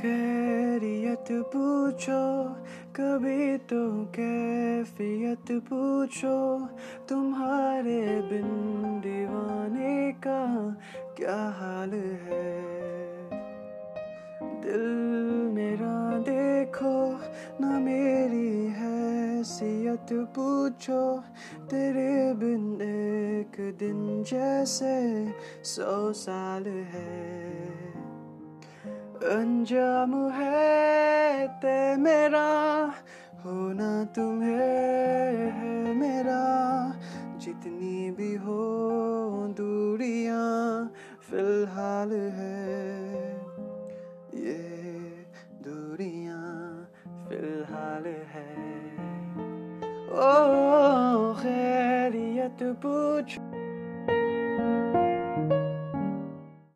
खैरियत पूछो, कभी तो कैफियत पूछो। तुम्हारे बिन दीवाने का क्या हाल है? दिल मेरा देखो, ना मेरी हैसियत पूछो। तेरे बिन एक दिन जैसे सौ साल है। अंजाम है ते मेरा होना तुम्हें है मेरा। जितनी भी हो दूरियाँ, फ़िलहाल है ये दूरियाँ, फ़िलहाल है। ओ, खैरियत पूछ।